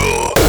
evil.